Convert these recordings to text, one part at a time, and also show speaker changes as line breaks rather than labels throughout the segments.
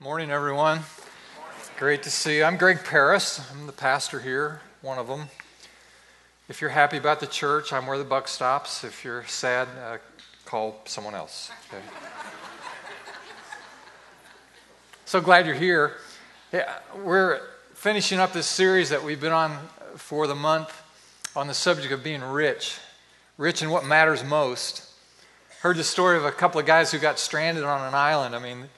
Morning, everyone. Great to see you. I'm Greg Paris. I'm the pastor here, one of them. If you're happy about the church, I'm where the buck stops. If you're sad, uh, call someone else. Okay? so glad you're here. Yeah, we're finishing up this series that we've been on for the month on the subject of being rich, rich in what matters most. Heard the story of a couple of guys who got stranded on an island. I mean,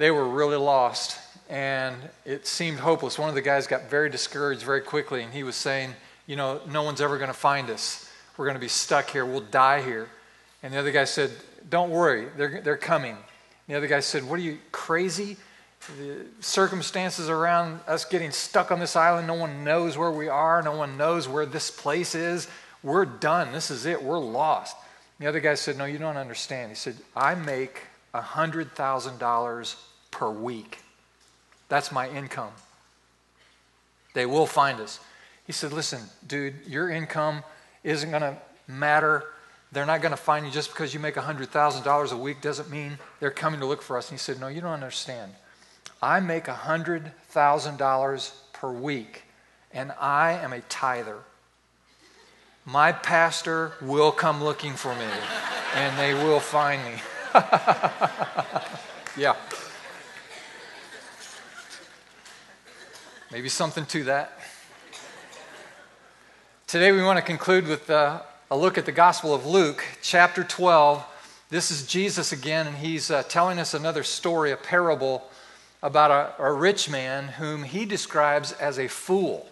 they were really lost and it seemed hopeless. One of the guys got very discouraged very quickly and he was saying, You know, no one's ever going to find us. We're going to be stuck here. We'll die here. And the other guy said, Don't worry, they're, they're coming. The other guy said, What are you, crazy? The circumstances around us getting stuck on this island, no one knows where we are, no one knows where this place is. We're done. This is it. We're lost. The other guy said, No, you don't understand. He said, I make $100,000 per week. That's my income. They will find us. He said, Listen, dude, your income isn't going to matter. They're not going to find you just because you make $100,000 a week, doesn't mean they're coming to look for us. And he said, No, you don't understand. I make $100,000 per week, and I am a tither. My pastor will come looking for me, and they will find me. yeah. Maybe something to that. Today we want to conclude with uh, a look at the Gospel of Luke, chapter 12. This is Jesus again, and he's uh, telling us another story, a parable about a, a rich man whom he describes as a fool.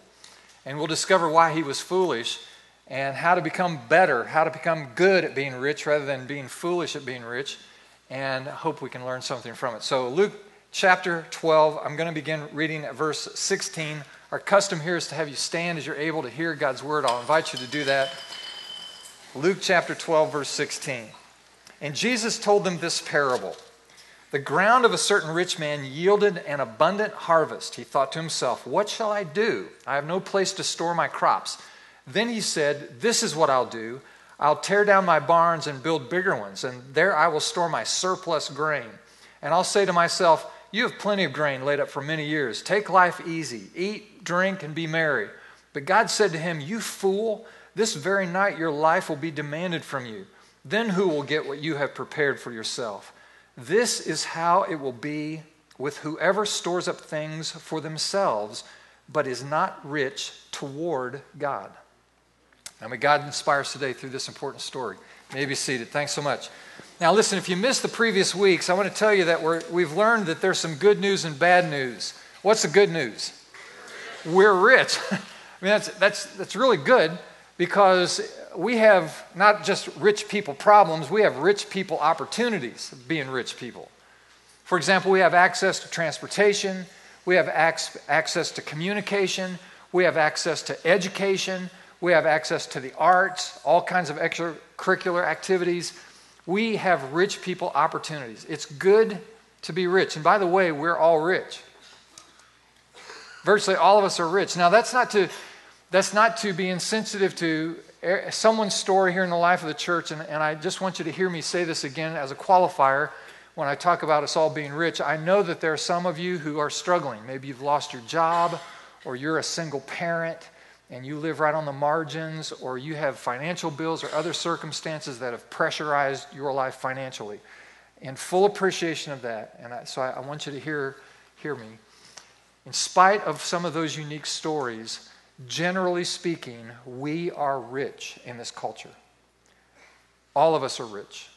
And we'll discover why he was foolish and how to become better, how to become good at being rich rather than being foolish at being rich, and I hope we can learn something from it. So, Luke chapter 12. I'm going to begin reading at verse 16. Our custom here is to have you stand as you're able to hear God's word. I'll invite you to do that. Luke chapter 12, verse 16. And Jesus told them this parable The ground of a certain rich man yielded an abundant harvest. He thought to himself, What shall I do? I have no place to store my crops. Then he said, This is what I'll do. I'll tear down my barns and build bigger ones, and there I will store my surplus grain. And I'll say to myself, you have plenty of grain laid up for many years. Take life easy. Eat, drink, and be merry. But God said to him, You fool, this very night your life will be demanded from you. Then who will get what you have prepared for yourself? This is how it will be with whoever stores up things for themselves, but is not rich toward God. Now, may God inspire us today through this important story. You may be seated. Thanks so much. Now, listen, if you missed the previous weeks, I want to tell you that we're, we've learned that there's some good news and bad news. What's the good news? We're rich. I mean, that's, that's, that's really good because we have not just rich people problems, we have rich people opportunities being rich people. For example, we have access to transportation, we have access to communication, we have access to education, we have access to the arts, all kinds of extracurricular activities we have rich people opportunities. It's good to be rich. And by the way, we're all rich. Virtually all of us are rich. Now, that's not to, that's not to be insensitive to someone's story here in the life of the church. And, and I just want you to hear me say this again as a qualifier when I talk about us all being rich. I know that there are some of you who are struggling. Maybe you've lost your job, or you're a single parent and you live right on the margins, or you have financial bills or other circumstances that have pressurized your life financially. In full appreciation of that, and I, so I, I want you to hear, hear me. In spite of some of those unique stories, generally speaking, we are rich in this culture. All of us are rich.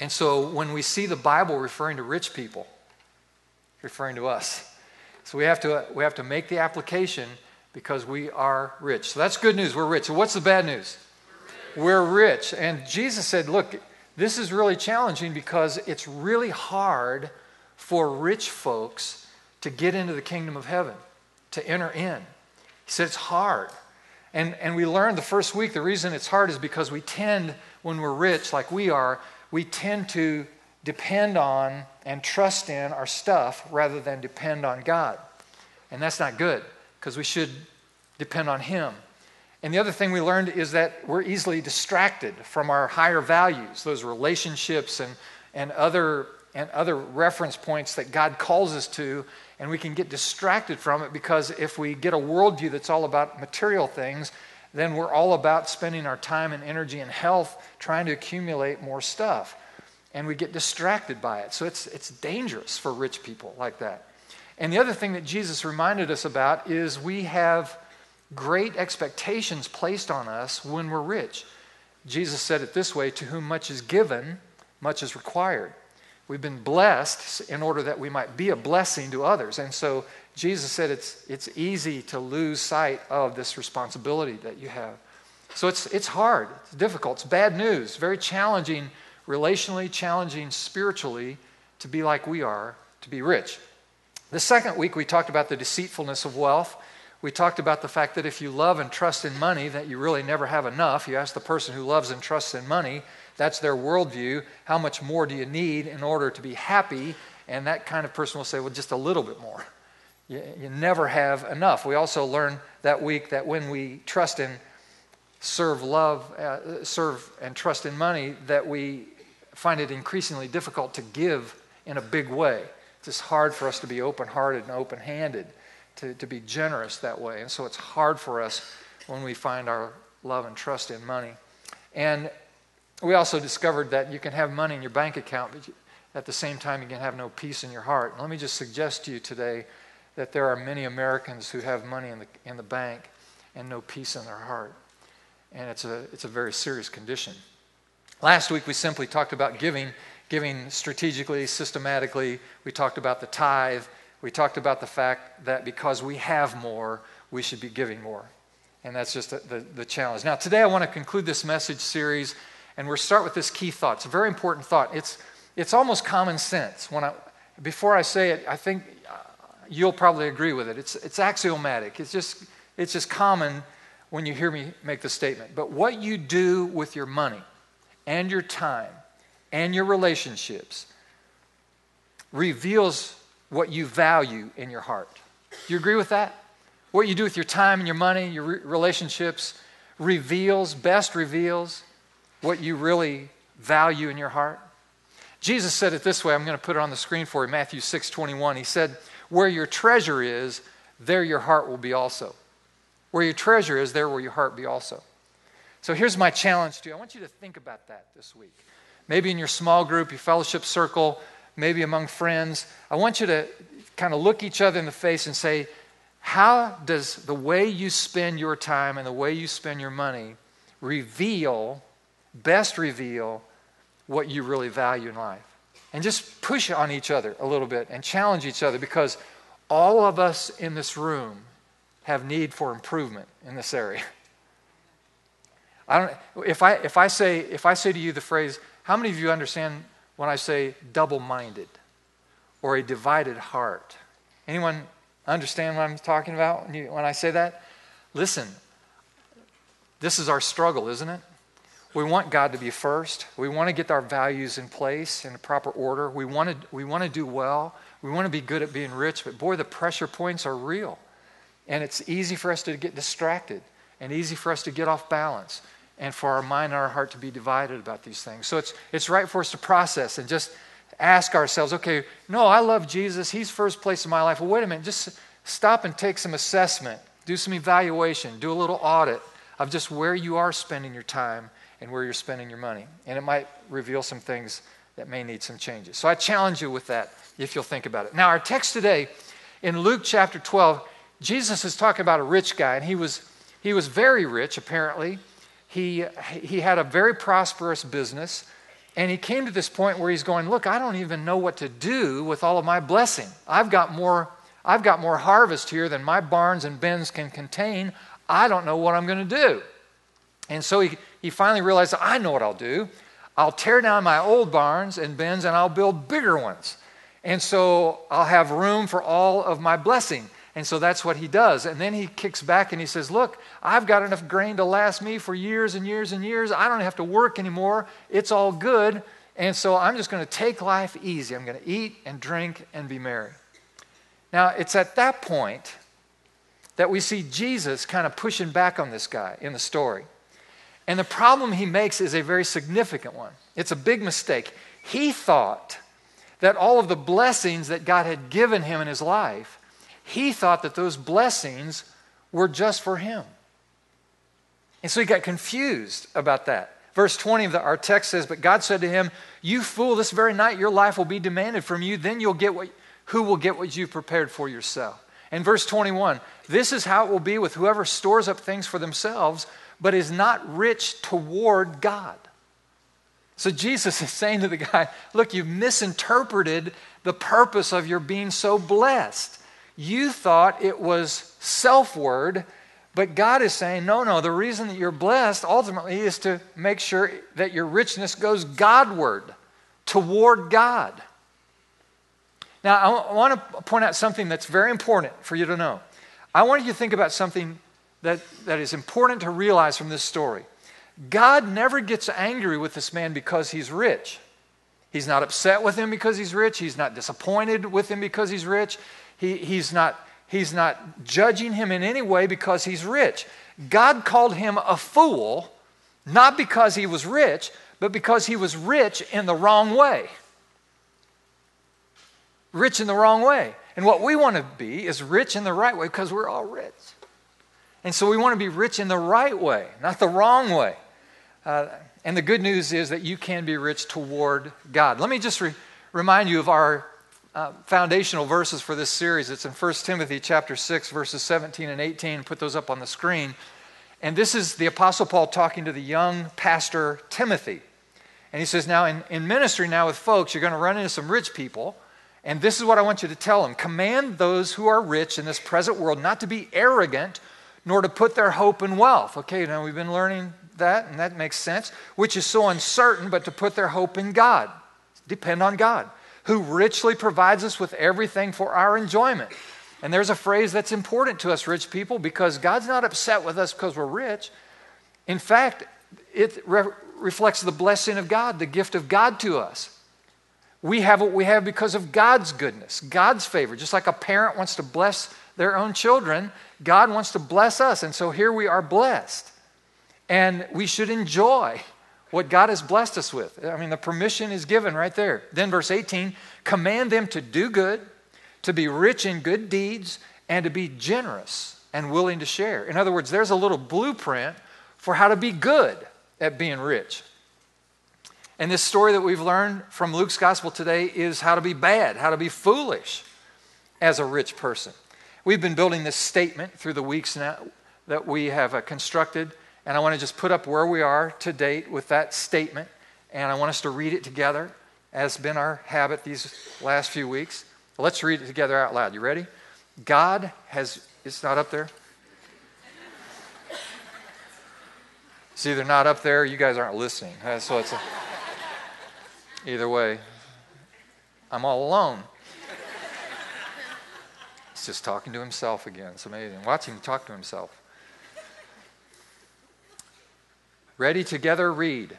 And so when we see the Bible referring to rich people, referring to us. So we have to, we have to make the application because we are rich. So that's good news. We're rich. So what's the bad news? We're rich. We're rich. And Jesus said, look, this is really challenging because it's really hard for rich folks to get into the kingdom of heaven, to enter in. He said it's hard. And, and we learned the first week the reason it's hard is because we tend, when we're rich like we are, we tend to depend on and trust in our stuff rather than depend on God. And that's not good because we should depend on Him. And the other thing we learned is that we're easily distracted from our higher values, those relationships and, and other and other reference points that God calls us to, and we can get distracted from it because if we get a worldview that's all about material things, then we're all about spending our time and energy and health trying to accumulate more stuff. And we get distracted by it. So it's, it's dangerous for rich people like that. And the other thing that Jesus reminded us about is we have great expectations placed on us when we're rich. Jesus said it this way To whom much is given, much is required. We've been blessed in order that we might be a blessing to others. And so Jesus said it's, it's easy to lose sight of this responsibility that you have. So it's, it's hard, it's difficult, it's bad news, very challenging relationally, challenging spiritually to be like we are, to be rich. The second week, we talked about the deceitfulness of wealth. We talked about the fact that if you love and trust in money, that you really never have enough. You ask the person who loves and trusts in money, that's their worldview. How much more do you need in order to be happy? And that kind of person will say, well, just a little bit more. You, you never have enough. We also learned that week that when we trust in, serve love, uh, serve and trust in money, that we find it increasingly difficult to give in a big way. It's just hard for us to be open hearted and open handed to, to be generous that way. And so it's hard for us when we find our love and trust in money. And we also discovered that you can have money in your bank account, but at the same time, you can have no peace in your heart. And let me just suggest to you today that there are many Americans who have money in the, in the bank and no peace in their heart. And it's a, it's a very serious condition. Last week, we simply talked about giving, giving strategically, systematically. We talked about the tithe we talked about the fact that because we have more, we should be giving more. And that's just the, the, the challenge. Now, today I want to conclude this message series, and we'll start with this key thought. It's a very important thought. It's, it's almost common sense. When I, before I say it, I think uh, you'll probably agree with it. It's, it's axiomatic, it's just, it's just common when you hear me make the statement. But what you do with your money and your time and your relationships reveals what you value in your heart. Do you agree with that? What you do with your time and your money, your re- relationships, reveals, best reveals what you really value in your heart. Jesus said it this way. I'm going to put it on the screen for you. Matthew 6 21. He said, Where your treasure is, there your heart will be also. Where your treasure is, there will your heart be also. So here's my challenge to you. I want you to think about that this week. Maybe in your small group, your fellowship circle, maybe among friends, I want you to kind of look each other in the face and say, how does the way you spend your time and the way you spend your money reveal, best reveal, what you really value in life? And just push on each other a little bit and challenge each other because all of us in this room have need for improvement in this area. I don't, if, I, if, I say, if I say to you the phrase, how many of you understand when I say double minded or a divided heart. Anyone understand what I'm talking about when, I say that? Listen, this is our struggle, isn't it? We want God to be first. We want to get our values in place in a proper order. We want to, we want to do well. We want to be good at being rich, but boy, the pressure points are real. And it's easy for us to get distracted and easy for us to get off balance and for our mind and our heart to be divided about these things. So it's, it's right for us to process and just ask ourselves, okay, no, I love Jesus. He's first place in my life. Well, wait a minute. Just stop and take some assessment, do some evaluation, do a little audit of just where you are spending your time and where you're spending your money. And it might reveal some things that may need some changes. So I challenge you with that if you'll think about it. Now, our text today in Luke chapter 12, Jesus is talking about a rich guy, and he was, he was very rich, apparently. He, he had a very prosperous business, and he came to this point where he's going, Look, I don't even know what to do with all of my blessing. I've got more, I've got more harvest here than my barns and bins can contain. I don't know what I'm going to do. And so he, he finally realized, I know what I'll do. I'll tear down my old barns and bins and I'll build bigger ones. And so I'll have room for all of my blessing. And so that's what he does. And then he kicks back and he says, Look, I've got enough grain to last me for years and years and years. I don't have to work anymore. It's all good. And so I'm just going to take life easy. I'm going to eat and drink and be merry. Now, it's at that point that we see Jesus kind of pushing back on this guy in the story. And the problem he makes is a very significant one. It's a big mistake. He thought that all of the blessings that God had given him in his life, he thought that those blessings were just for him. And so he got confused about that. Verse 20 of the, our text says, But God said to him, You fool, this very night your life will be demanded from you. Then you'll get what, who will get what you've prepared for yourself. And verse 21 This is how it will be with whoever stores up things for themselves, but is not rich toward God. So Jesus is saying to the guy, Look, you've misinterpreted the purpose of your being so blessed. You thought it was self-word, but God is saying, no, no, the reason that you're blessed ultimately is to make sure that your richness goes Godward, toward God. Now, I want to point out something that's very important for you to know. I want you to think about something that, that is important to realize from this story. God never gets angry with this man because he's rich. He's not upset with him because he's rich. He's not disappointed with him because he's rich. He, he's, not, he's not judging him in any way because he's rich. God called him a fool, not because he was rich, but because he was rich in the wrong way. Rich in the wrong way. And what we want to be is rich in the right way because we're all rich. And so we want to be rich in the right way, not the wrong way. Uh, and the good news is that you can be rich toward God. Let me just re- remind you of our uh, foundational verses for this series. It's in 1 Timothy chapter 6, verses 17 and 18. Put those up on the screen. And this is the Apostle Paul talking to the young pastor Timothy. And he says, Now, in, in ministry now with folks, you're going to run into some rich people. And this is what I want you to tell them Command those who are rich in this present world not to be arrogant, nor to put their hope in wealth. Okay, now we've been learning that, and that makes sense, which is so uncertain, but to put their hope in God. Depend on God, who richly provides us with everything for our enjoyment. And there's a phrase that's important to us, rich people, because God's not upset with us because we're rich. In fact, it re- reflects the blessing of God, the gift of God to us. We have what we have because of God's goodness, God's favor. Just like a parent wants to bless their own children, God wants to bless us. And so here we are blessed. And we should enjoy what God has blessed us with. I mean, the permission is given right there. Then, verse 18 command them to do good, to be rich in good deeds, and to be generous and willing to share. In other words, there's a little blueprint for how to be good at being rich. And this story that we've learned from Luke's gospel today is how to be bad, how to be foolish as a rich person. We've been building this statement through the weeks now that we have uh, constructed and I want to just put up where we are to date with that statement. And I want us to read it together, as has been our habit these last few weeks. Let's read it together out loud. You ready? God has, it's not up there. It's either not up there you guys aren't listening. Uh, so it's a, either way, I'm all alone. He's just talking to himself again. It's amazing. Watch him talk to himself. Ready together, read.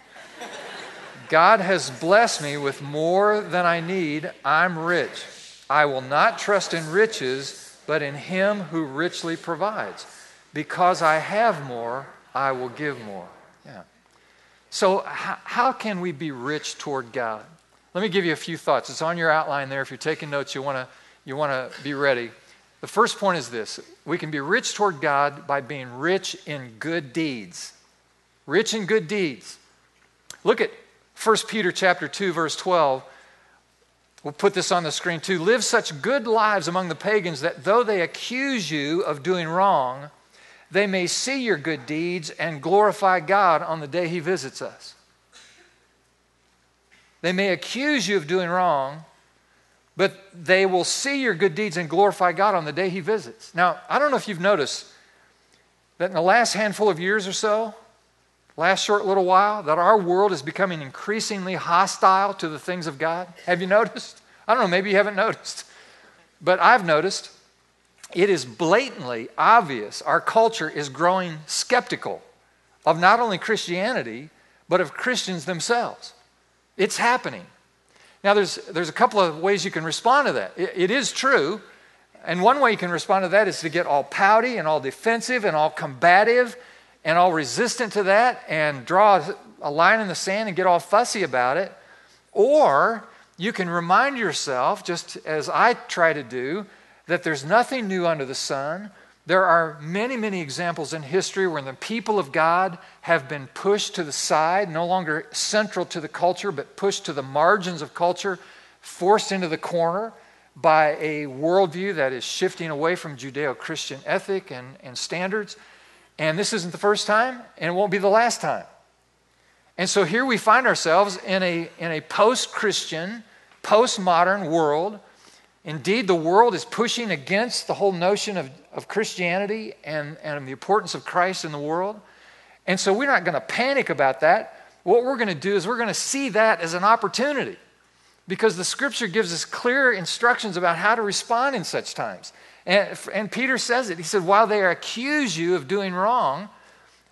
God has blessed me with more than I need. I'm rich. I will not trust in riches, but in Him who richly provides. Because I have more, I will give more. Yeah. So, how, how can we be rich toward God? Let me give you a few thoughts. It's on your outline there. If you're taking notes, you want to you want to be ready. The first point is this we can be rich toward God by being rich in good deeds rich in good deeds. Look at 1 Peter chapter 2 verse 12. We'll put this on the screen too. Live such good lives among the pagans that though they accuse you of doing wrong, they may see your good deeds and glorify God on the day he visits us. They may accuse you of doing wrong, but they will see your good deeds and glorify God on the day he visits. Now, I don't know if you've noticed that in the last handful of years or so, last short little while that our world is becoming increasingly hostile to the things of God? Have you noticed? I don't know, maybe you haven't noticed. But I've noticed it is blatantly obvious our culture is growing skeptical of not only Christianity, but of Christians themselves. It's happening. Now, there's, there's a couple of ways you can respond to that. it, it is true. And one way you can respond to that is to get all pouty and all defensive and all combative and all resistant to that and draw a line in the sand and get all fussy about it. Or you can remind yourself, just as I try to do, that there's nothing new under the sun. There are many, many examples in history where the people of God have been pushed to the side, no longer central to the culture, but pushed to the margins of culture, forced into the corner by a worldview that is shifting away from Judeo Christian ethic and, and standards. And this isn't the first time, and it won't be the last time. And so here we find ourselves in a, in a post Christian, post modern world. Indeed, the world is pushing against the whole notion of, of Christianity and, and the importance of Christ in the world. And so we're not going to panic about that. What we're going to do is we're going to see that as an opportunity because the scripture gives us clear instructions about how to respond in such times. And, and Peter says it. He said, While they accuse you of doing wrong,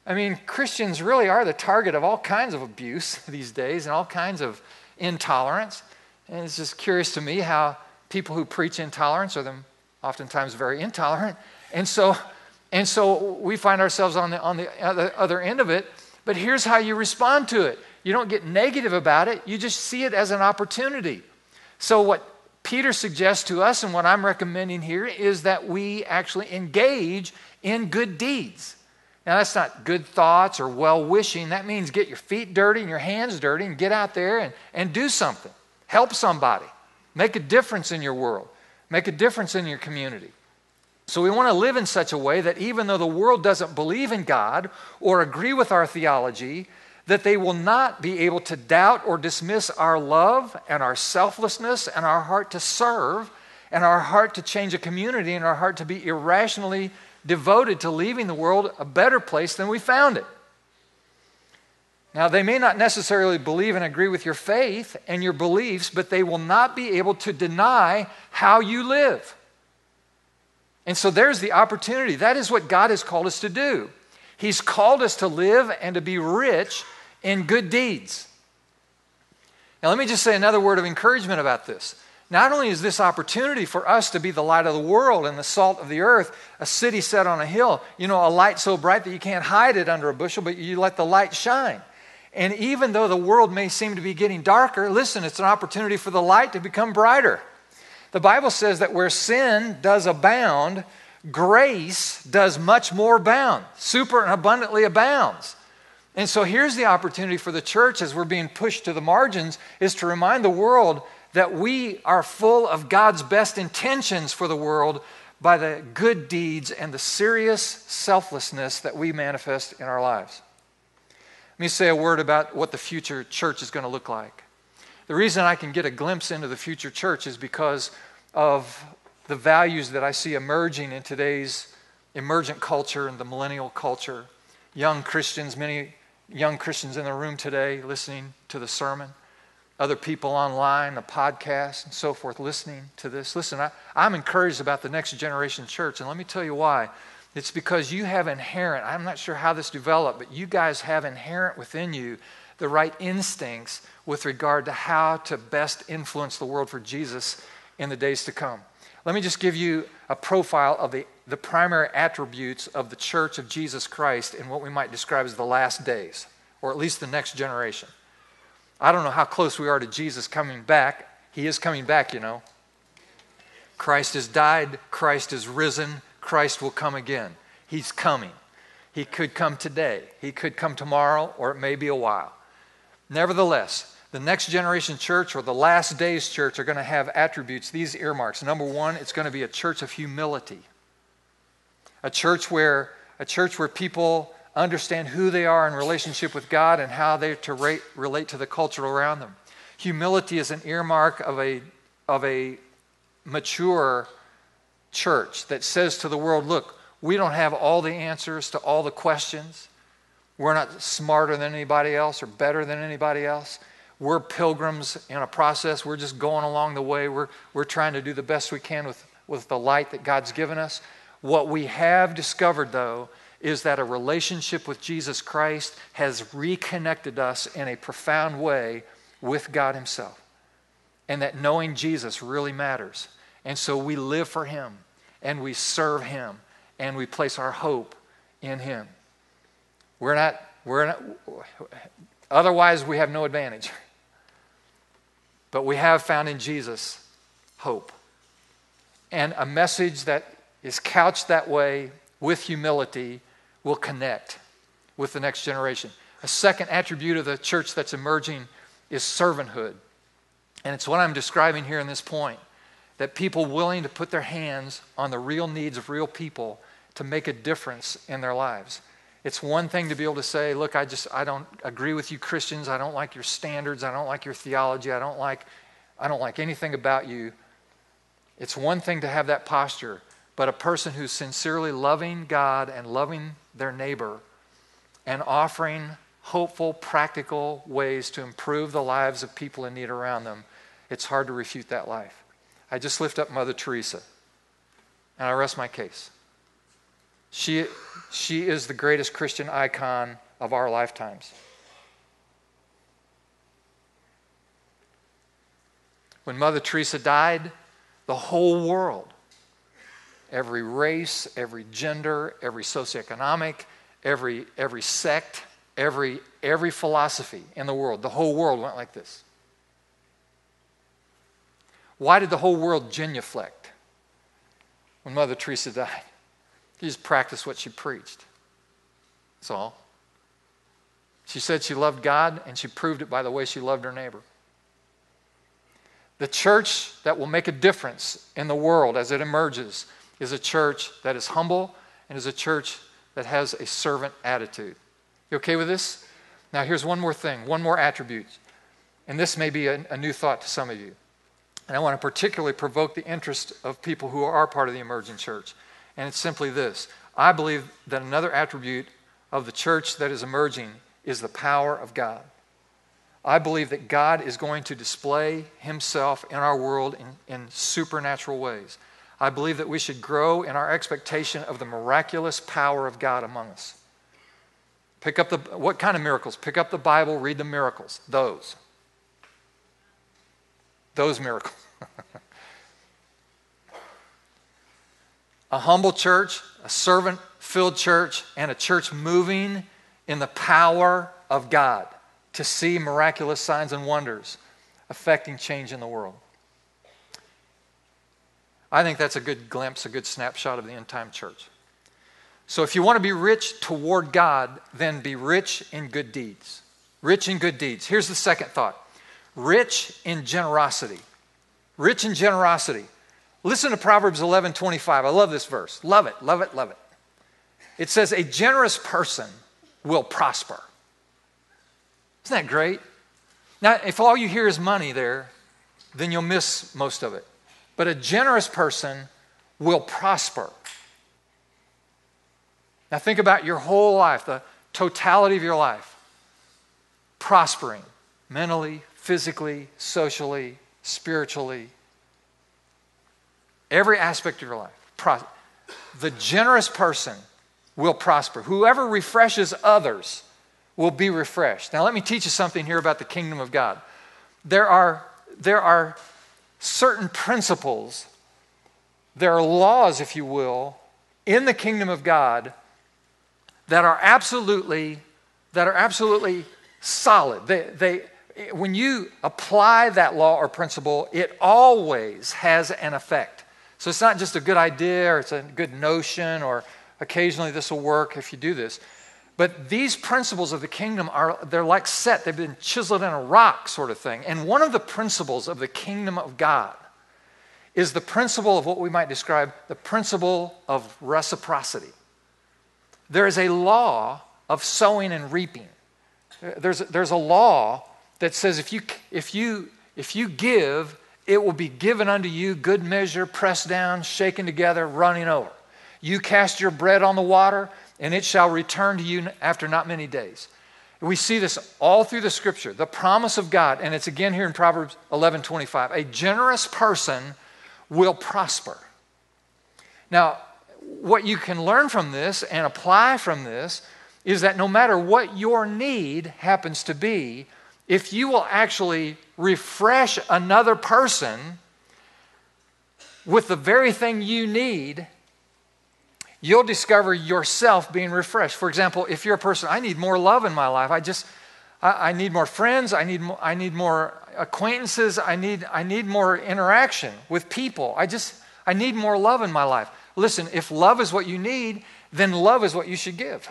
I mean, Christians really are the target of all kinds of abuse these days and all kinds of intolerance. And it's just curious to me how people who preach intolerance are them oftentimes very intolerant. And so, and so we find ourselves on the, on the other end of it. But here's how you respond to it you don't get negative about it, you just see it as an opportunity. So, what Peter suggests to us, and what I'm recommending here, is that we actually engage in good deeds. Now, that's not good thoughts or well wishing. That means get your feet dirty and your hands dirty and get out there and, and do something. Help somebody. Make a difference in your world. Make a difference in your community. So, we want to live in such a way that even though the world doesn't believe in God or agree with our theology, that they will not be able to doubt or dismiss our love and our selflessness and our heart to serve and our heart to change a community and our heart to be irrationally devoted to leaving the world a better place than we found it. Now, they may not necessarily believe and agree with your faith and your beliefs, but they will not be able to deny how you live. And so there's the opportunity. That is what God has called us to do. He's called us to live and to be rich in good deeds. Now, let me just say another word of encouragement about this. Not only is this opportunity for us to be the light of the world and the salt of the earth, a city set on a hill, you know, a light so bright that you can't hide it under a bushel, but you let the light shine. And even though the world may seem to be getting darker, listen, it's an opportunity for the light to become brighter. The Bible says that where sin does abound, grace does much more abound, super and abundantly abounds. And so here's the opportunity for the church as we're being pushed to the margins is to remind the world that we are full of God's best intentions for the world by the good deeds and the serious selflessness that we manifest in our lives. Let me say a word about what the future church is going to look like. The reason I can get a glimpse into the future church is because of the values that I see emerging in today's emergent culture and the millennial culture. Young Christians, many young Christians in the room today listening to the sermon other people online, the podcast, and so forth, listening to this. Listen, I, I'm encouraged about the next generation church, and let me tell you why. It's because you have inherent, I'm not sure how this developed, but you guys have inherent within you the right instincts with regard to how to best influence the world for Jesus in the days to come. Let me just give you a profile of the, the primary attributes of the church of Jesus Christ in what we might describe as the last days, or at least the next generation. I don't know how close we are to Jesus coming back. He is coming back, you know. Christ has died, Christ has risen, Christ will come again. He's coming. He could come today, he could come tomorrow, or it may be a while. Nevertheless, the next generation church or the last days church are going to have attributes, these earmarks. Number one, it's going to be a church of humility. A church where a church where people understand who they are in relationship with God and how they're to rate, relate to the culture around them. Humility is an earmark of a, of a mature church that says to the world, look, we don't have all the answers to all the questions. We're not smarter than anybody else or better than anybody else. We're pilgrims in a process. We're just going along the way. We're, we're trying to do the best we can with, with the light that God's given us. What we have discovered, though, is that a relationship with Jesus Christ has reconnected us in a profound way with God Himself. And that knowing Jesus really matters. And so we live for Him and we serve Him and we place our hope in Him. We're not, we're not, otherwise, we have no advantage. But we have found in Jesus hope. And a message that is couched that way with humility will connect with the next generation. A second attribute of the church that's emerging is servanthood. And it's what I'm describing here in this point that people willing to put their hands on the real needs of real people to make a difference in their lives. It's one thing to be able to say, look, I just I don't agree with you Christians. I don't like your standards. I don't like your theology. I don't like I don't like anything about you. It's one thing to have that posture, but a person who's sincerely loving God and loving their neighbor and offering hopeful, practical ways to improve the lives of people in need around them, it's hard to refute that life. I just lift up Mother Teresa and I rest my case. She, she is the greatest Christian icon of our lifetimes. When Mother Teresa died, the whole world, every race, every gender, every socioeconomic, every, every sect, every, every philosophy in the world, the whole world went like this. Why did the whole world genuflect when Mother Teresa died? She just practiced what she preached. That's all. She said she loved God, and she proved it by the way she loved her neighbor. The church that will make a difference in the world as it emerges is a church that is humble and is a church that has a servant attitude. You okay with this? Now, here's one more thing, one more attribute. And this may be a, a new thought to some of you. And I want to particularly provoke the interest of people who are part of the emerging church. And it's simply this I believe that another attribute of the church that is emerging is the power of God. I believe that God is going to display himself in our world in, in, supernatural ways. I believe that we should grow in our expectation of the miraculous power of God among us. Pick up the, what kind of miracles? Pick up the Bible, read the miracles. Those. Those miracles. a humble church, a servant filled church, and a church moving in the power of God to see miraculous signs and wonders affecting change in the world. I think that's a good glimpse, a good snapshot of the end time church. So, if you want to be rich toward God, then be rich in good deeds. Rich in good deeds. Here's the second thought rich in generosity. Rich in generosity. Listen to Proverbs 11 25. I love this verse. Love it, love it, love it. It says, A generous person will prosper. Isn't that great? Now, if all you hear is money there, then you'll miss most of it. But a generous person will prosper. Now, think about your whole life, the totality of your life, prospering mentally, physically, socially, spiritually, every aspect of your life. the generous person will prosper. Whoever refreshes others will be refreshed. Now, let me teach you something here about the kingdom of God. There are, there are certain principles, there are laws, if you will, in the kingdom of God that are absolutely, that are absolutely solid. They, they, when you apply that law or principle, it always has an effect. So it's not just a good idea or it's a good notion or occasionally this will work if you do this. But these principles of the kingdom are they're like set, they've been chiseled in a rock sort of thing. And one of the principles of the kingdom of God is the principle of what we might describe the principle of reciprocity. There is a law of sowing and reaping. There's, there's a law that says if you, if, you, if you give, it will be given unto you good measure, pressed down, shaken together, running over. You cast your bread on the water, and it shall return to you after not many days. We see this all through the scripture, the promise of God, and it's again here in Proverbs 11 25. A generous person will prosper. Now, what you can learn from this and apply from this is that no matter what your need happens to be, if you will actually refresh another person with the very thing you need, you'll discover yourself being refreshed. For example, if you're a person, I need more love in my life. I just, I, I need more friends. I need more, I need more, acquaintances. I need, I need more interaction with people. I just, I need more love in my life. Listen, if love is what you need, then love is what you should give.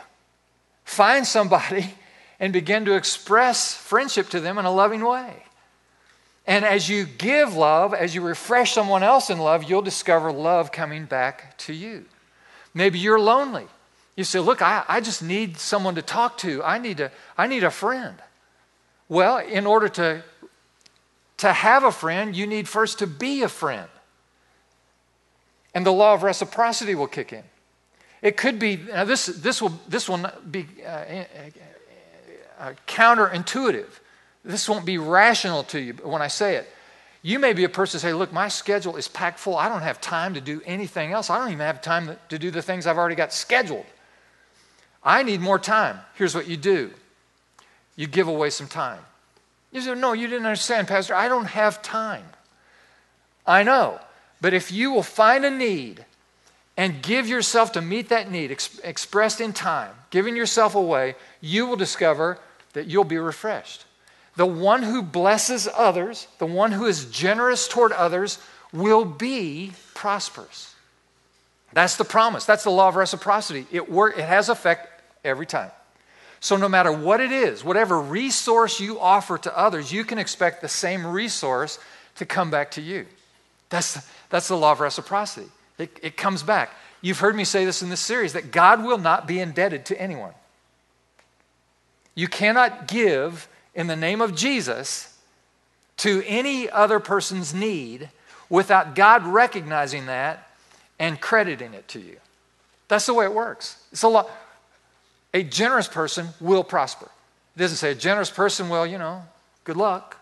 Find somebody and begin to express friendship to them in a loving way. And as you give love, as you refresh someone else in love, you'll discover love coming back to you. Maybe you're lonely. You say, Look, I, I just need someone to talk to. I need, a, I need a friend. Well, in order to, to have a friend, you need first to be a friend. And the law of reciprocity will kick in. It could be, now this, this, will, this will be uh, uh, counterintuitive. This won't be rational to you when I say it. You may be a person to say, Look, my schedule is packed full. I don't have time to do anything else. I don't even have time to do the things I've already got scheduled. I need more time. Here's what you do you give away some time. You say, No, you didn't understand, Pastor. I don't have time. I know. But if you will find a need and give yourself to meet that need ex- expressed in time, giving yourself away, you will discover that you'll be refreshed. The one who blesses others, the one who is generous toward others, will be prosperous. That's the promise. That's the law of reciprocity. It, work, it has effect every time. So, no matter what it is, whatever resource you offer to others, you can expect the same resource to come back to you. That's, that's the law of reciprocity. It, it comes back. You've heard me say this in this series that God will not be indebted to anyone. You cannot give in the name of Jesus to any other person's need without God recognizing that and crediting it to you. That's the way it works. It's a lot. A generous person will prosper. It doesn't say a generous person will, you know, good luck.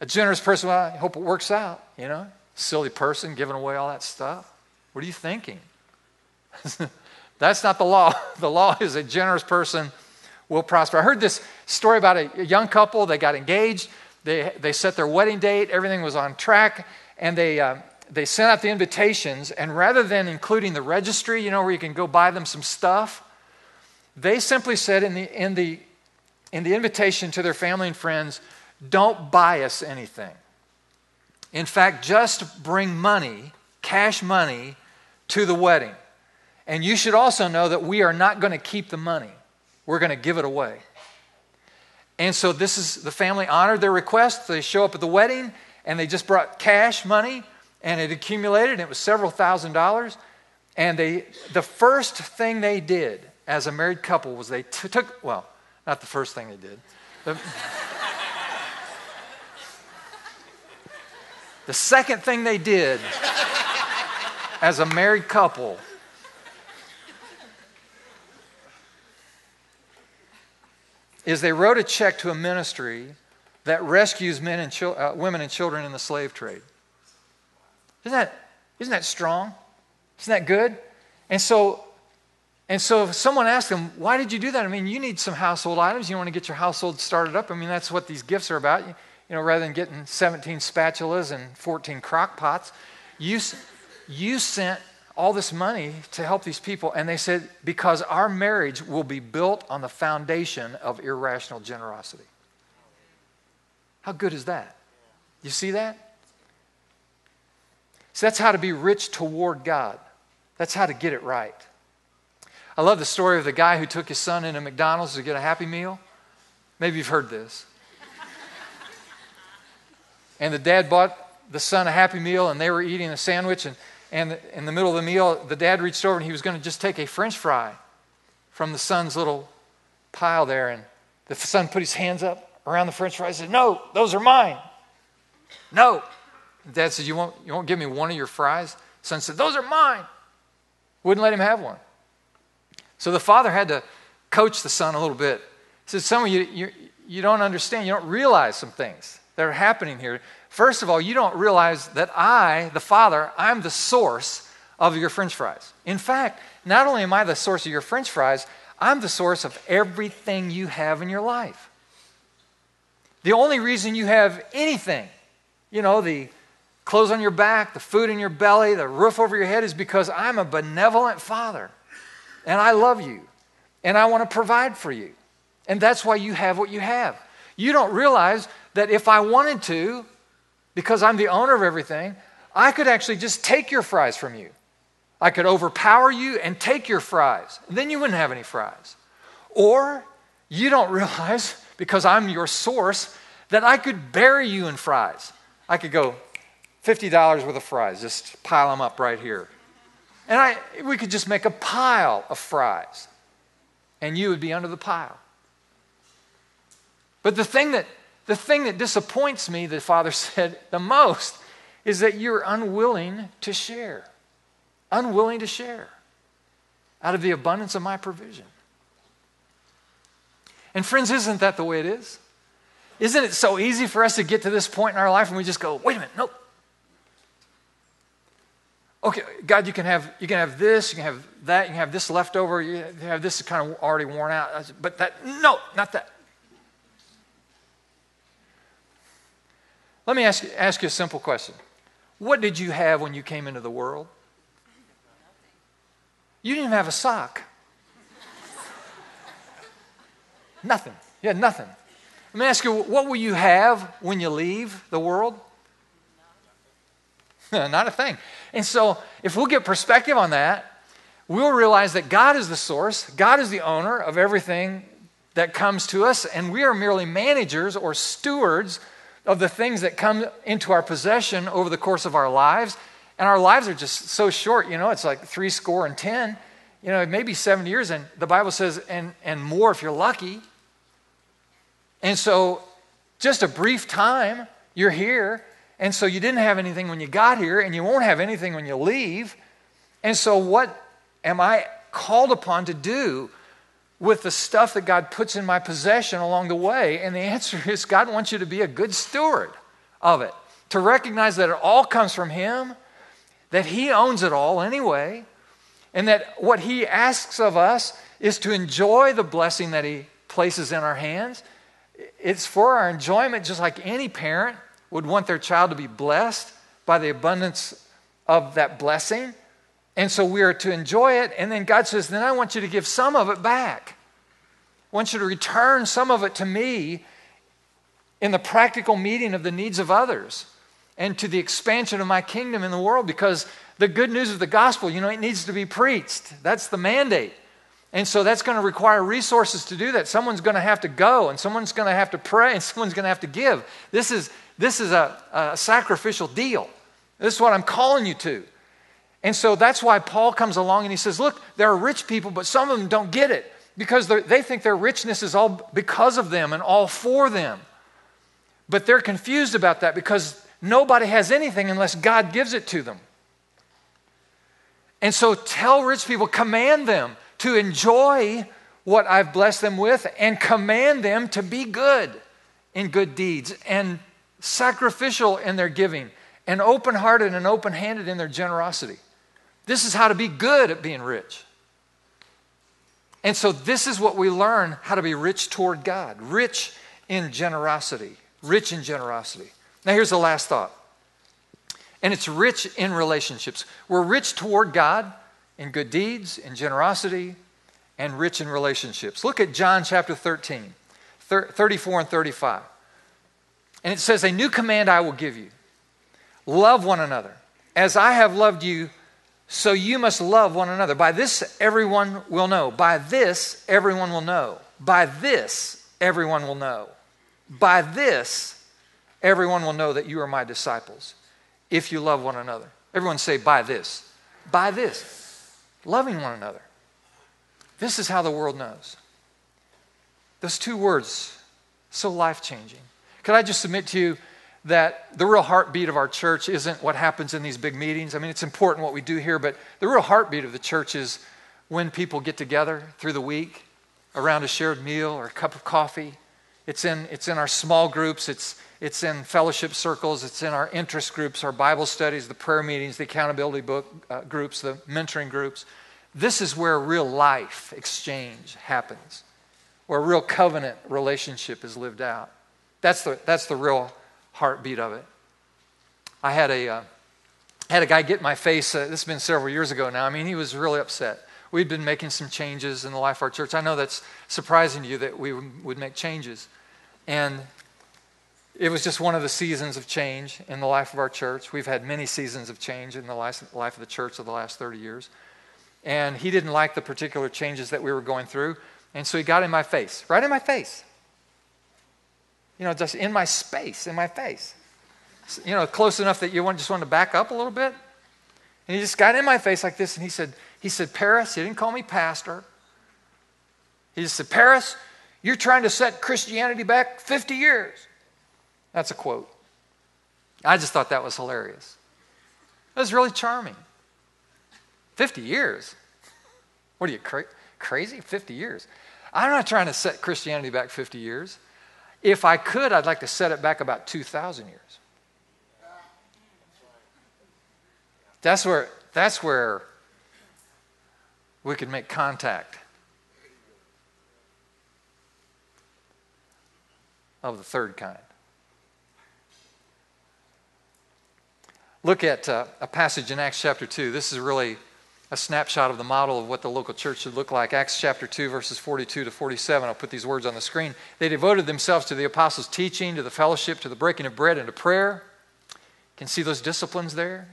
A generous person, well, I hope it works out, you know. Silly person giving away all that stuff. What are you thinking? That's not the law. The law is a generous person will prosper. I heard this story about a, young couple. They got engaged. They, they set their wedding date. Everything was on track. And they, uh, they sent out the invitations. And rather than including the registry, you know, where you can go buy them some stuff, they simply said in the, in the, in the invitation to their family and friends, don't buy us anything. In fact, just bring money, cash money, to the wedding. And you should also know that we are not going to keep the money. We're going to give it away. And so this is the family honored their request. They show up at the wedding and they just brought cash money and it accumulated and it was several thousand dollars. And they the first thing they did as a married couple was they t- took well, not the first thing they did. The, the second thing they did as a married couple is they wrote a check to a ministry that rescues men and chil- uh, women and children in the slave trade. Isn't that, isn't that strong? Isn't that good? And so, and so if someone asked them, why did you do that? I mean, you need some household items. You want to get your household started up. I mean, that's what these gifts are about. You, you know, rather than getting 17 spatulas and 14 crock pots, you, you sent all this money to help these people. And they said, because our marriage will be built on the foundation of irrational generosity. How good is that? You see that? So that's how to be rich toward God. That's how to get it right. I love the story of the guy who took his son into McDonald's to get a Happy Meal. Maybe you've heard this. and the dad bought the son a Happy Meal, and they were eating a sandwich, and and in the middle of the meal, the dad reached over and he was going to just take a french fry from the son's little pile there. And the son put his hands up around the french fries and said, No, those are mine. No. dad said, you won't, you won't give me one of your fries? Son said, Those are mine. Wouldn't let him have one. So the father had to coach the son a little bit. He said, of you, you, you don't understand. You don't realize some things that are happening here. First of all, you don't realize that I, the Father, I'm the source of your french fries. In fact, not only am I the source of your french fries, I'm the source of everything you have in your life. The only reason you have anything, you know, the clothes on your back, the food in your belly, the roof over your head, is because I'm a benevolent Father and I love you and I want to provide for you. And that's why you have what you have. You don't realize that if I wanted to, because I'm the owner of everything, I could actually just take your fries from you. I could overpower you and take your fries. And then you wouldn't have any fries. Or you don't realize, because I'm your source, that I could bury you in fries. I could go $50 worth of fries, just pile them up right here. And I, we could just make a pile of fries, and you would be under the pile. But the thing that, the thing that disappoints me, the Father said the most, is that you're unwilling to share. Unwilling to share out of the abundance of my provision. And, friends, isn't that the way it is? Isn't it so easy for us to get to this point in our life and we just go, wait a minute, nope. Okay, God, you can have you can have this, you can have that, you can have this leftover, you have this kind of already worn out, but that no, not that. Let me ask, ask you a simple question. What did you have when you came into the world? You didn't even have a sock. nothing. You had nothing. Let me ask you, what will you have when you leave the world? Not a thing. And so, if we'll get perspective on that, we'll realize that God is the source, God is the owner of everything that comes to us, and we are merely managers or stewards of the things that come into our possession over the course of our lives. And our lives are just so short, you know, it's like three score and ten, you know, maybe seven years, and the Bible says, and, and more if you're lucky. And so, just a brief time, you're here. And so, you didn't have anything when you got here, and you won't have anything when you leave. And so, what am I called upon to do with the stuff that God puts in my possession along the way? And the answer is God wants you to be a good steward of it, to recognize that it all comes from Him, that He owns it all anyway, and that what He asks of us is to enjoy the blessing that He places in our hands it's for our enjoyment, just like any parent would want their child to be blessed by the abundance of that blessing. And so we are to enjoy it. And then God says, then I want you to give some of it back. I want you to return some of it to me in the practical meeting of the needs of others and to the expansion of my kingdom in the world because the good news of the gospel, you know, it needs to be preached. That's the mandate. And so that's going to require resources to do that. Someone's going to have to go, and someone's going to have to pray, and someone's going to have to give. This is, this is a, a sacrificial deal. This is what I'm calling you to. And so that's why Paul comes along and he says, Look, there are rich people, but some of them don't get it because they think their richness is all because of them and all for them. But they're confused about that because nobody has anything unless God gives it to them. And so tell rich people, command them to enjoy what I've blessed them with and command them to be good in good deeds and sacrificial in their giving and open hearted and open handed in their generosity. This is how to be good at being rich. And so, this is what we learn how to be rich toward God, rich in generosity, rich in generosity. Now, here's the last thought. And it's rich in relationships. We're rich toward God in good deeds, in generosity, and rich in relationships. Look at John chapter 13, 34 and 35. And it says, A new command I will give you love one another. As I have loved you, so you must love one another. By this, everyone will know. By this, everyone will know. By this, everyone will know. By this, everyone will know that you are my disciples if you love one another. Everyone say, By this. By this loving one another. This is how the world knows. Those two words, so life changing. Could I just submit to you that the real heartbeat of our church isn't what happens in these big meetings? I mean, it's important what we do here, but the real heartbeat of the church is when people get together through the week around a shared meal or a cup of coffee. It's in, it's in our small groups, it's, it's in fellowship circles, it's in our interest groups, our Bible studies, the prayer meetings, the accountability book uh, groups, the mentoring groups. This is where real life exchange happens, where a real covenant relationship is lived out. That's the, that's the real heartbeat of it. I had a, uh, had a guy get in my face, uh, this has been several years ago now. I mean, he was really upset. We'd been making some changes in the life of our church. I know that's surprising to you that we would make changes. And it was just one of the seasons of change in the life of our church. We've had many seasons of change in the life of the church of the last 30 years. And he didn't like the particular changes that we were going through. And so he got in my face, right in my face. You know, just in my space, in my face. You know, close enough that you just want to back up a little bit. And he just got in my face like this and he said, he said, Paris, he didn't call me pastor. He just said, Paris, you're trying to set Christianity back 50 years. That's a quote. I just thought that was hilarious. It was really charming. 50 years? What are you, cra- crazy? 50 years? I'm not trying to set Christianity back 50 years. If I could, I'd like to set it back about 2,000 years. That's where, that's where we could make contact of the third kind. Look at uh, a passage in Acts chapter 2. This is really a snapshot of the model of what the local church should look like. Acts chapter 2, verses 42 to 47. I'll put these words on the screen. They devoted themselves to the apostles' teaching, to the fellowship, to the breaking of bread, and to prayer. You can see those disciplines there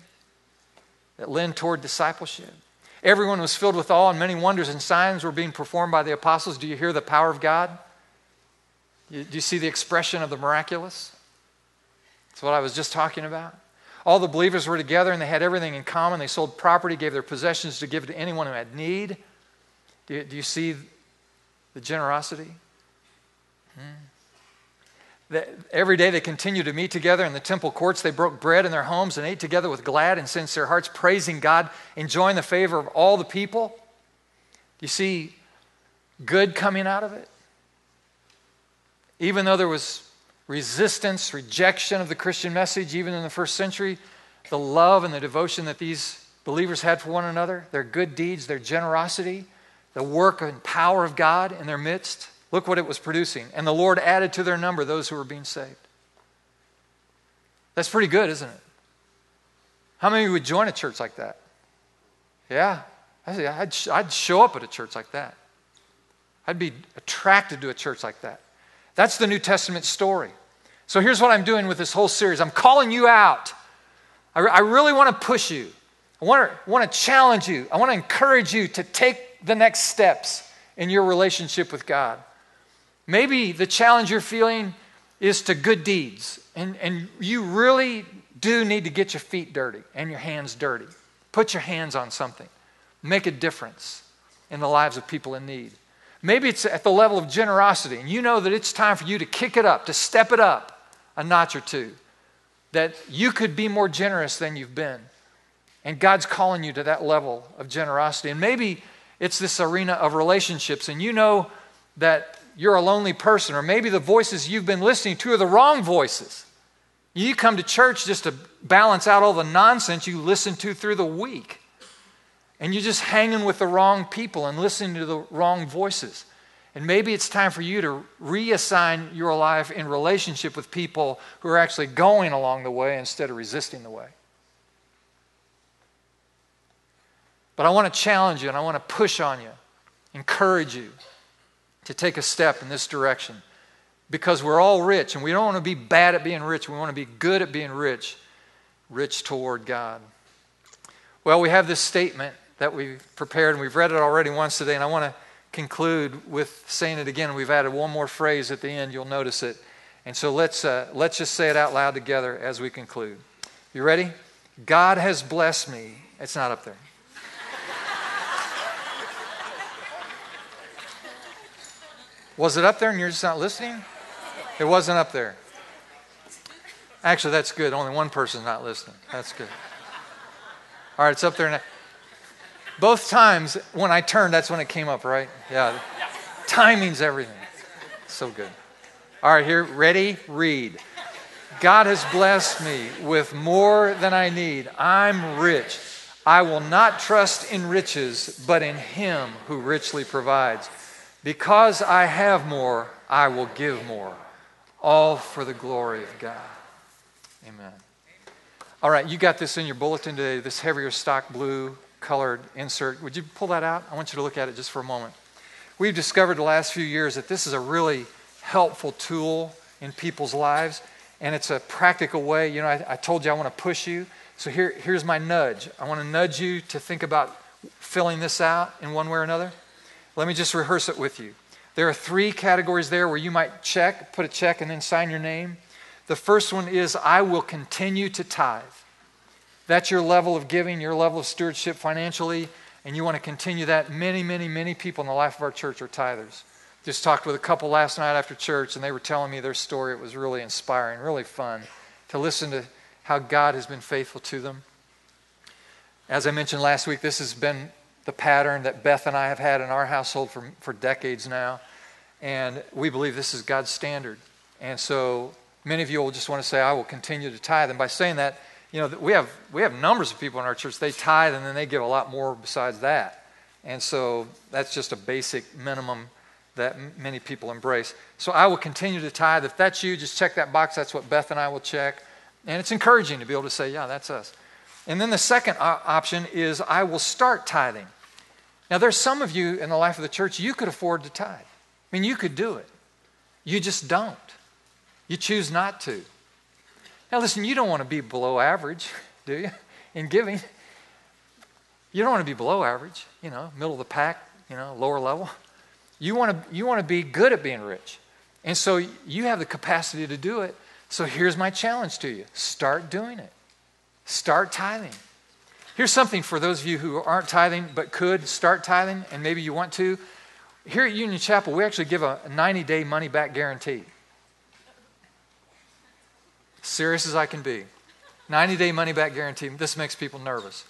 that lend toward discipleship. Everyone was filled with awe, and many wonders and signs were being performed by the apostles. Do you hear the power of God? Do you see the expression of the miraculous? That's what I was just talking about. All the believers were together and they had everything in common. They sold property, gave their possessions to give to anyone who had need. Do you, do you see the generosity? Hmm. The, every day they continued to meet together in the temple courts. They broke bread in their homes and ate together with glad and sincere hearts, praising God, enjoying the favor of all the people. You see good coming out of it? Even though there was resistance, rejection of the Christian message, even in the first century, the love and the devotion that these believers had for one another, their good deeds, their generosity, the work and power of God in their midst, look what it was producing. And the Lord added to their number those who were being saved. That's pretty good, isn't it? How many would join a church like that? Yeah, I'd, I'd show up at a church like that. I'd be attracted to a church like that. That's the New Testament story. So here's what I'm doing with this whole series I'm calling you out. I, I really want to push you. I want to, want to challenge you. I want to encourage you to take the next steps in your relationship with God. Maybe the challenge you're feeling is to good deeds, and, and you really do need to get your feet dirty and your hands dirty. Put your hands on something, make a difference in the lives of people in need. Maybe it's at the level of generosity, and you know that it's time for you to kick it up, to step it up a notch or two, that you could be more generous than you've been. And God's calling you to that level of generosity. And maybe it's this arena of relationships, and you know that you're a lonely person, or maybe the voices you've been listening to are the wrong voices. You come to church just to balance out all the nonsense you listen to through the week. And you're just hanging with the wrong people and listening to the wrong voices. And maybe it's time for you to reassign your life in relationship with people who are actually going along the way instead of resisting the way. But I want to challenge you and I want to push on you, encourage you to take a step in this direction because we're all rich and we don't want to be bad at being rich. We want to be good at being rich, rich toward God. Well, we have this statement that we've prepared and we've read it already once today, and I want to conclude with saying it again. We've added one more phrase at the end, you'll notice it. And so let's, uh, let's just say it out loud together as we conclude. You ready? God has blessed me. It's not up there. Was it up there and you're just not listening? It wasn't up there. Actually, that's good. Only one person's not listening. That's good. All right, it's up there now. Both times when I turned, that's when it came up, right? Yeah. Timing's everything. So good. All right, here, ready? Read. God has blessed me with more than I need. I'm rich. I will not trust in riches, but in Him who richly provides. Because I have more, I will give more. All for the glory of God. Amen. All right, you got this in your bulletin today, this heavier stock blue colored insert. Would you pull that out? I want you to look at it just for a moment. We've discovered the last few years that this is a really helpful tool in people's lives. And it's a practical way. You know, I, I told you I want to push you. So here, here's my nudge. I want to nudge you to think about filling this out in one way or another. Let me just rehearse it with you. There are three categories there where you might check, put a check, and then sign your name. The first one is I will continue to tithe. That's your level of giving, your level of stewardship financially, and you want to continue that. Many, many, many people in the life of our church are tithers. Just talked with a couple last night after church, and they were telling me their story. It was really inspiring, really fun to listen to how God has been faithful to them. As I mentioned last week, this has been the pattern that Beth and I have had in our household for, for decades now. And we believe this is God's standard. And so many of you will just want to say, I will continue to tithe. And by saying that, you know, we have, we have numbers of people in our church, they tithe and then they give a lot more besides that. And so that's just a basic minimum that many people embrace. So I will continue to tithe. If that's you, just check that box. That's what Beth and I will check. And it's encouraging to be able to say, yeah, that's us. And then the second option is I will start tithing. Now, there's some of you in the life of the church, you could afford to tithe. I mean, you could do it. You just don't. You choose not to. Now, listen, you don't want to be below average, do you, in giving? You don't want to be below average, you know, middle of the pack, you know, lower level. You want to, you want to be good at being rich. And so you have the capacity to do it. So here's my challenge to you start doing it, start tithing. Here's something for those of you who aren't tithing but could start tithing, and maybe you want to. Here at Union Chapel, we actually give a 90 day money back guarantee. Serious as I can be. 90 day money back guarantee. This makes people nervous.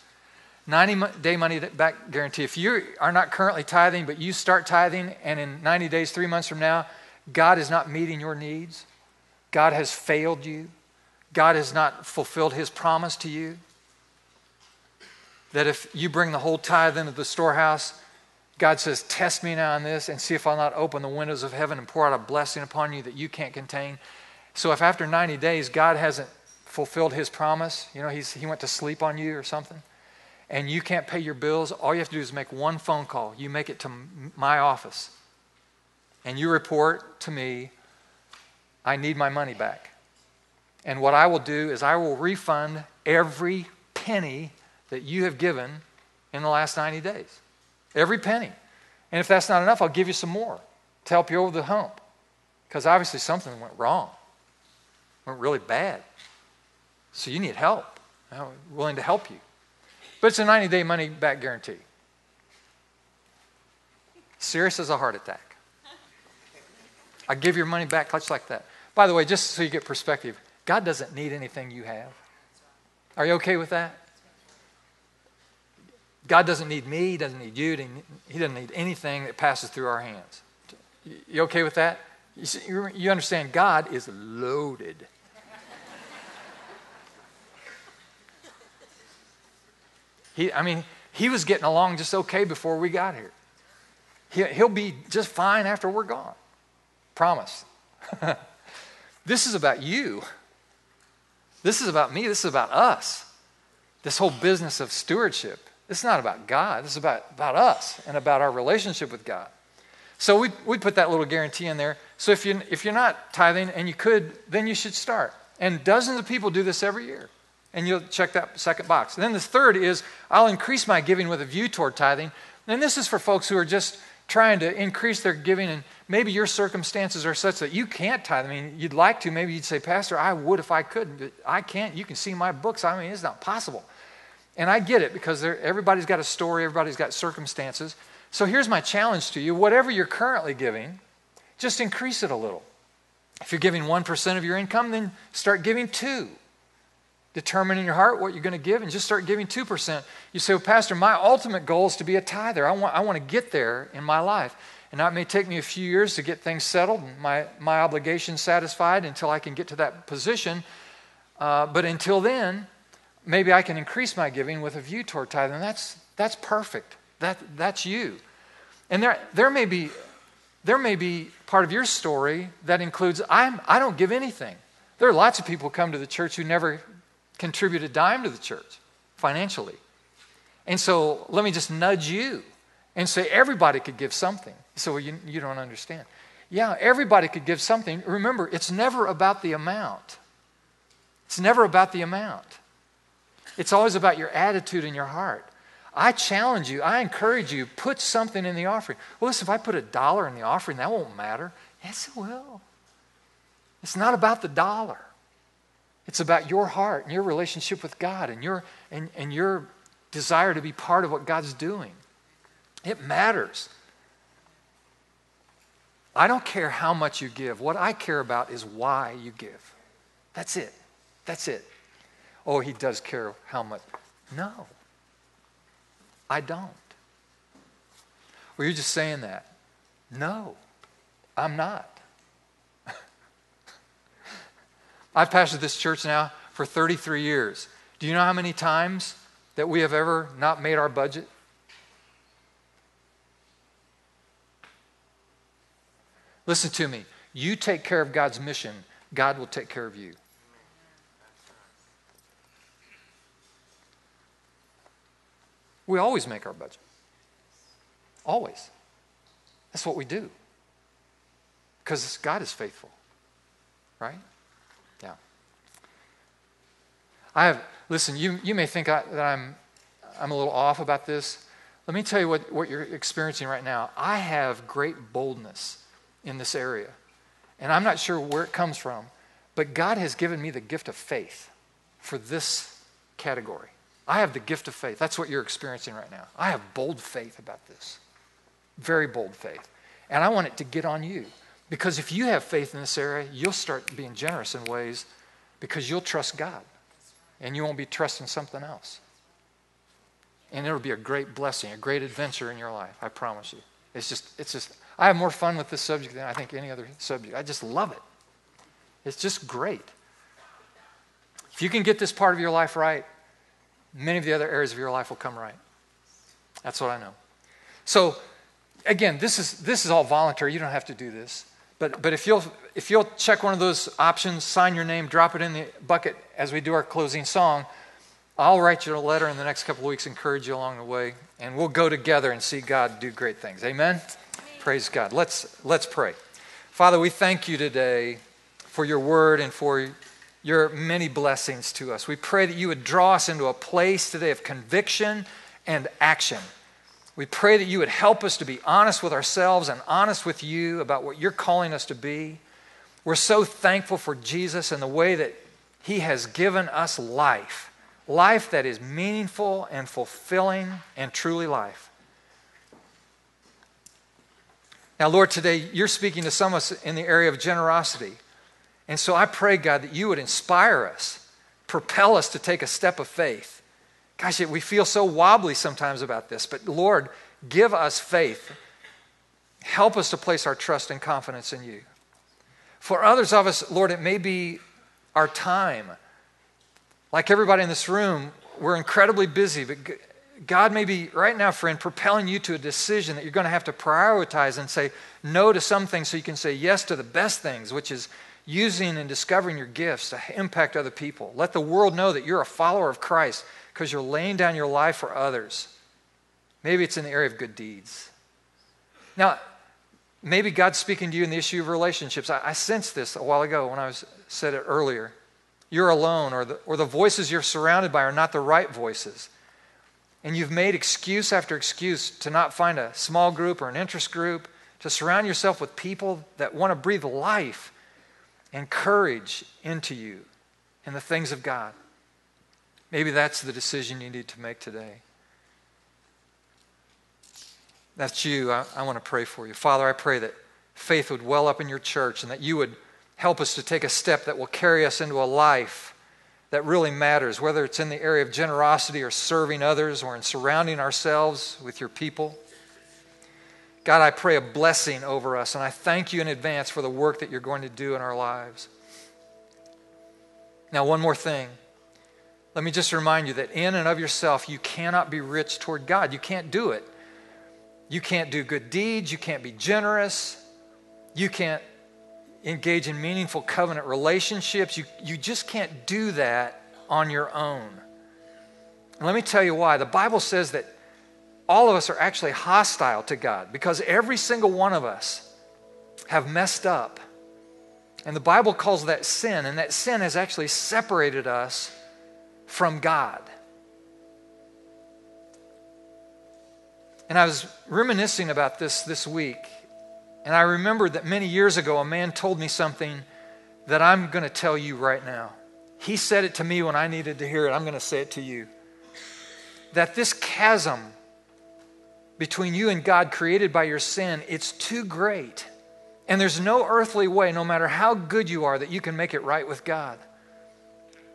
90 day money back guarantee. If you are not currently tithing, but you start tithing, and in 90 days, three months from now, God is not meeting your needs, God has failed you, God has not fulfilled his promise to you, that if you bring the whole tithe into the storehouse, God says, Test me now on this and see if I'll not open the windows of heaven and pour out a blessing upon you that you can't contain. So if after 90 days God hasn't fulfilled his promise, you know, he's, he went to sleep on you or something, and you can't pay your bills, all you have to do is make one phone call. You make it to my office, and you report to me, I need my money back. And what I will do is I will refund every penny that you have given in the last 90 days. Every penny. And if that's not enough, I'll give you some more to help you over the hump. Because obviously something went wrong, went really bad. So you need help. I'm willing to help you. But it's a 90 day money back guarantee. Serious as a heart attack. I give your money back just like that. By the way, just so you get perspective, God doesn't need anything you have. Are you okay with that? God doesn't need me, He doesn't need you, He doesn't need anything that passes through our hands. You okay with that? You, see, you understand, God is loaded. He, I mean, he was getting along just okay before we got here. He, he'll be just fine after we're gone. Promise. this is about you. This is about me. This is about us. This whole business of stewardship. It's not about God. It's about, about us and about our relationship with God. So we, we put that little guarantee in there. So if, you, if you're not tithing and you could, then you should start. And dozens of people do this every year. And you'll check that second box. And then the third is I'll increase my giving with a view toward tithing. And this is for folks who are just trying to increase their giving and maybe your circumstances are such that you can't tithe. I mean, you'd like to. Maybe you'd say, Pastor, I would if I could, but I can't. You can see my books. I mean, it's not possible. And I get it because everybody's got a story, everybody's got circumstances. So here's my challenge to you whatever you're currently giving, just increase it a little. If you're giving 1% of your income, then start giving 2. Determine in your heart what you're going to give and just start giving 2%. You say, well, Pastor, my ultimate goal is to be a tither. I want, I want to get there in my life. And it may take me a few years to get things settled and my, my obligations satisfied until I can get to that position. Uh, but until then, maybe I can increase my giving with a view toward tithing. That's, that's perfect. That, that's you. And there, there, may be, there may be part of your story that includes I'm, I don't give anything. There are lots of people come to the church who never contribute a dime to the church financially. And so let me just nudge you and say everybody could give something. So well, you, you don't understand. Yeah, everybody could give something. Remember, it's never about the amount. It's never about the amount. It's always about your attitude and your heart. I challenge you, I encourage you, put something in the offering. Well, listen, if I put a dollar in the offering, that won't matter. Yes, it will. It's not about the dollar. It's about your heart and your relationship with God and your, and, and your desire to be part of what God's doing. It matters. I don't care how much you give. What I care about is why you give. That's it. That's it. Oh, he does care how much. No, I don't. Well, you're just saying that. No, I'm not. I've pastored this church now for 33 years. Do you know how many times that we have ever not made our budget? Listen to me. You take care of God's mission, God will take care of you. We always make our budget. Always. That's what we do. Because God is faithful. Right? Yeah. I have, listen, you, you may think I, that I'm, I'm a little off about this. Let me tell you what, what you're experiencing right now. I have great boldness in this area. And I'm not sure where it comes from, but God has given me the gift of faith for this category. I have the gift of faith. That's what you're experiencing right now. I have bold faith about this. Very bold faith. And I want it to get on you. Because if you have faith in this area, you'll start being generous in ways because you'll trust God and you won't be trusting something else. And it'll be a great blessing, a great adventure in your life, I promise you. It's just, it's just, I have more fun with this subject than I think any other subject. I just love it. It's just great. If you can get this part of your life right, many of the other areas of your life will come right. That's what I know. So, again, this is, this is all voluntary. You don't have to do this. But, but if, you'll, if you'll check one of those options, sign your name, drop it in the bucket as we do our closing song, I'll write you a letter in the next couple of weeks, encourage you along the way, and we'll go together and see God do great things. Amen? Praise God. Let's, let's pray. Father, we thank you today for your word and for your many blessings to us. We pray that you would draw us into a place today of conviction and action. We pray that you would help us to be honest with ourselves and honest with you about what you're calling us to be. We're so thankful for Jesus and the way that he has given us life, life that is meaningful and fulfilling and truly life. Now, Lord, today you're speaking to some of us in the area of generosity. And so I pray, God, that you would inspire us, propel us to take a step of faith. Gosh, we feel so wobbly sometimes about this, but Lord, give us faith. Help us to place our trust and confidence in you. For others of us, Lord, it may be our time. Like everybody in this room, we're incredibly busy, but God may be, right now, friend, propelling you to a decision that you're going to have to prioritize and say no to some things so you can say yes to the best things, which is using and discovering your gifts to impact other people. Let the world know that you're a follower of Christ because you're laying down your life for others. Maybe it's in the area of good deeds. Now, maybe God's speaking to you in the issue of relationships. I, I sensed this a while ago when I was said it earlier. You're alone, or the, or the voices you're surrounded by are not the right voices and you've made excuse after excuse to not find a small group or an interest group, to surround yourself with people that want to breathe life and courage into you in the things of God. Maybe that's the decision you need to make today. That's you. I, I want to pray for you. Father, I pray that faith would well up in your church and that you would help us to take a step that will carry us into a life that really matters, whether it's in the area of generosity or serving others or in surrounding ourselves with your people. God, I pray a blessing over us, and I thank you in advance for the work that you're going to do in our lives. Now, one more thing. Let me just remind you that in and of yourself, you cannot be rich toward God. You can't do it. You can't do good deeds. You can't be generous. You can't engage in meaningful covenant relationships. You, you just can't do that on your own. And let me tell you why. The Bible says that all of us are actually hostile to God because every single one of us have messed up. And the Bible calls that sin, and that sin has actually separated us from God. And I was reminiscing about this this week, and I remembered that many years ago a man told me something that I'm going to tell you right now. He said it to me when I needed to hear it. I'm going to say it to you. That this chasm between you and God created by your sin, it's too great. And there's no earthly way, no matter how good you are, that you can make it right with God.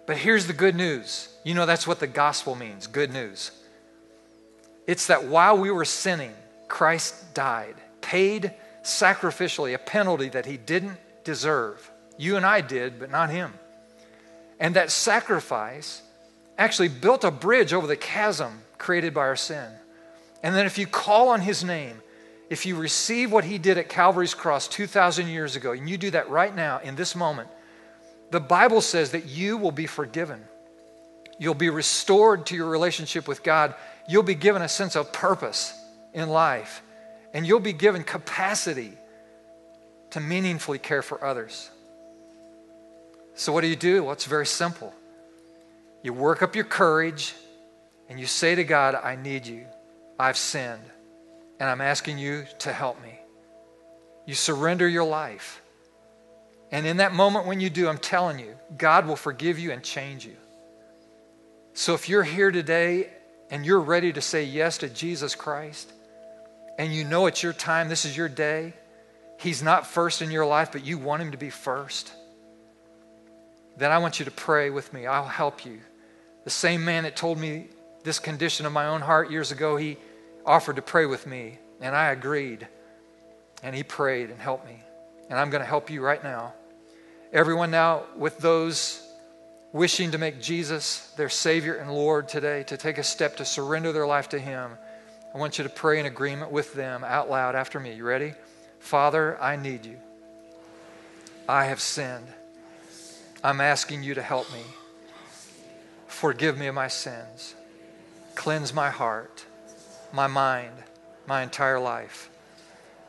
But here's the good news. You know, that's what the gospel means good news. It's that while we were sinning, Christ died, paid sacrificially a penalty that he didn't deserve. You and I did, but not him. And that sacrifice actually built a bridge over the chasm created by our sin. And then if you call on his name, if you receive what he did at Calvary's cross 2,000 years ago, and you do that right now in this moment, the Bible says that you will be forgiven. You'll be restored to your relationship with God. You'll be given a sense of purpose in life. And you'll be given capacity to meaningfully care for others. So, what do you do? Well, it's very simple. You work up your courage and you say to God, I need you. I've sinned, and I'm asking you to help me. You surrender your life. And in that moment when you do, I'm telling you, God will forgive you and change you. So if you're here today and you're ready to say yes to Jesus Christ, and you know it's your time, this is your day, He's not first in your life, but you want Him to be first, then I want you to pray with me. I'll help you. The same man that told me this condition of my own heart years ago, he offered to pray with me, and I agreed. And he prayed and helped me. And I'm going to help you right now. Everyone now, with those wishing to make Jesus their Savior and Lord today, to take a step to surrender their life to Him, I want you to pray in agreement with them out loud after me. You ready? Father, I need you. I have sinned. I'm asking you to help me. Forgive me of my sins. Cleanse my heart, my mind, my entire life.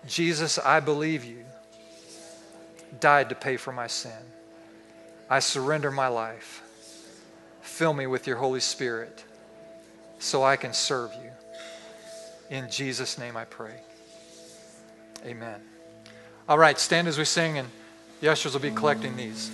Jesus, I believe you died to pay for my sin. I surrender my life. Fill me with your Holy Spirit so I can serve you. In Jesus' name I pray. Amen. All right, stand as we sing, and the ushers will be collecting these.